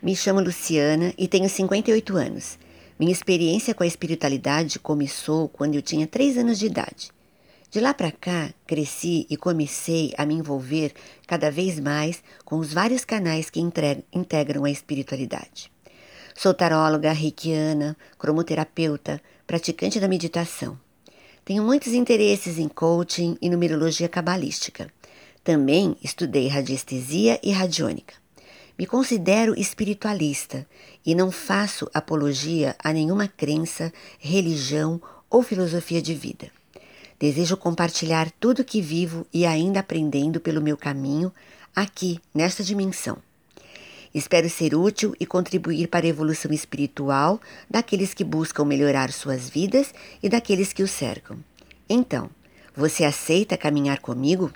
Me chamo Luciana e tenho 58 anos. Minha experiência com a espiritualidade começou quando eu tinha 3 anos de idade. De lá para cá, cresci e comecei a me envolver cada vez mais com os vários canais que integram a espiritualidade. Sou taróloga, reikiana, cromoterapeuta, praticante da meditação. Tenho muitos interesses em coaching e numerologia cabalística. Também estudei radiestesia e radiônica. Me considero espiritualista e não faço apologia a nenhuma crença, religião ou filosofia de vida. Desejo compartilhar tudo que vivo e ainda aprendendo pelo meu caminho aqui, nesta dimensão. Espero ser útil e contribuir para a evolução espiritual daqueles que buscam melhorar suas vidas e daqueles que os cercam. Então, você aceita caminhar comigo?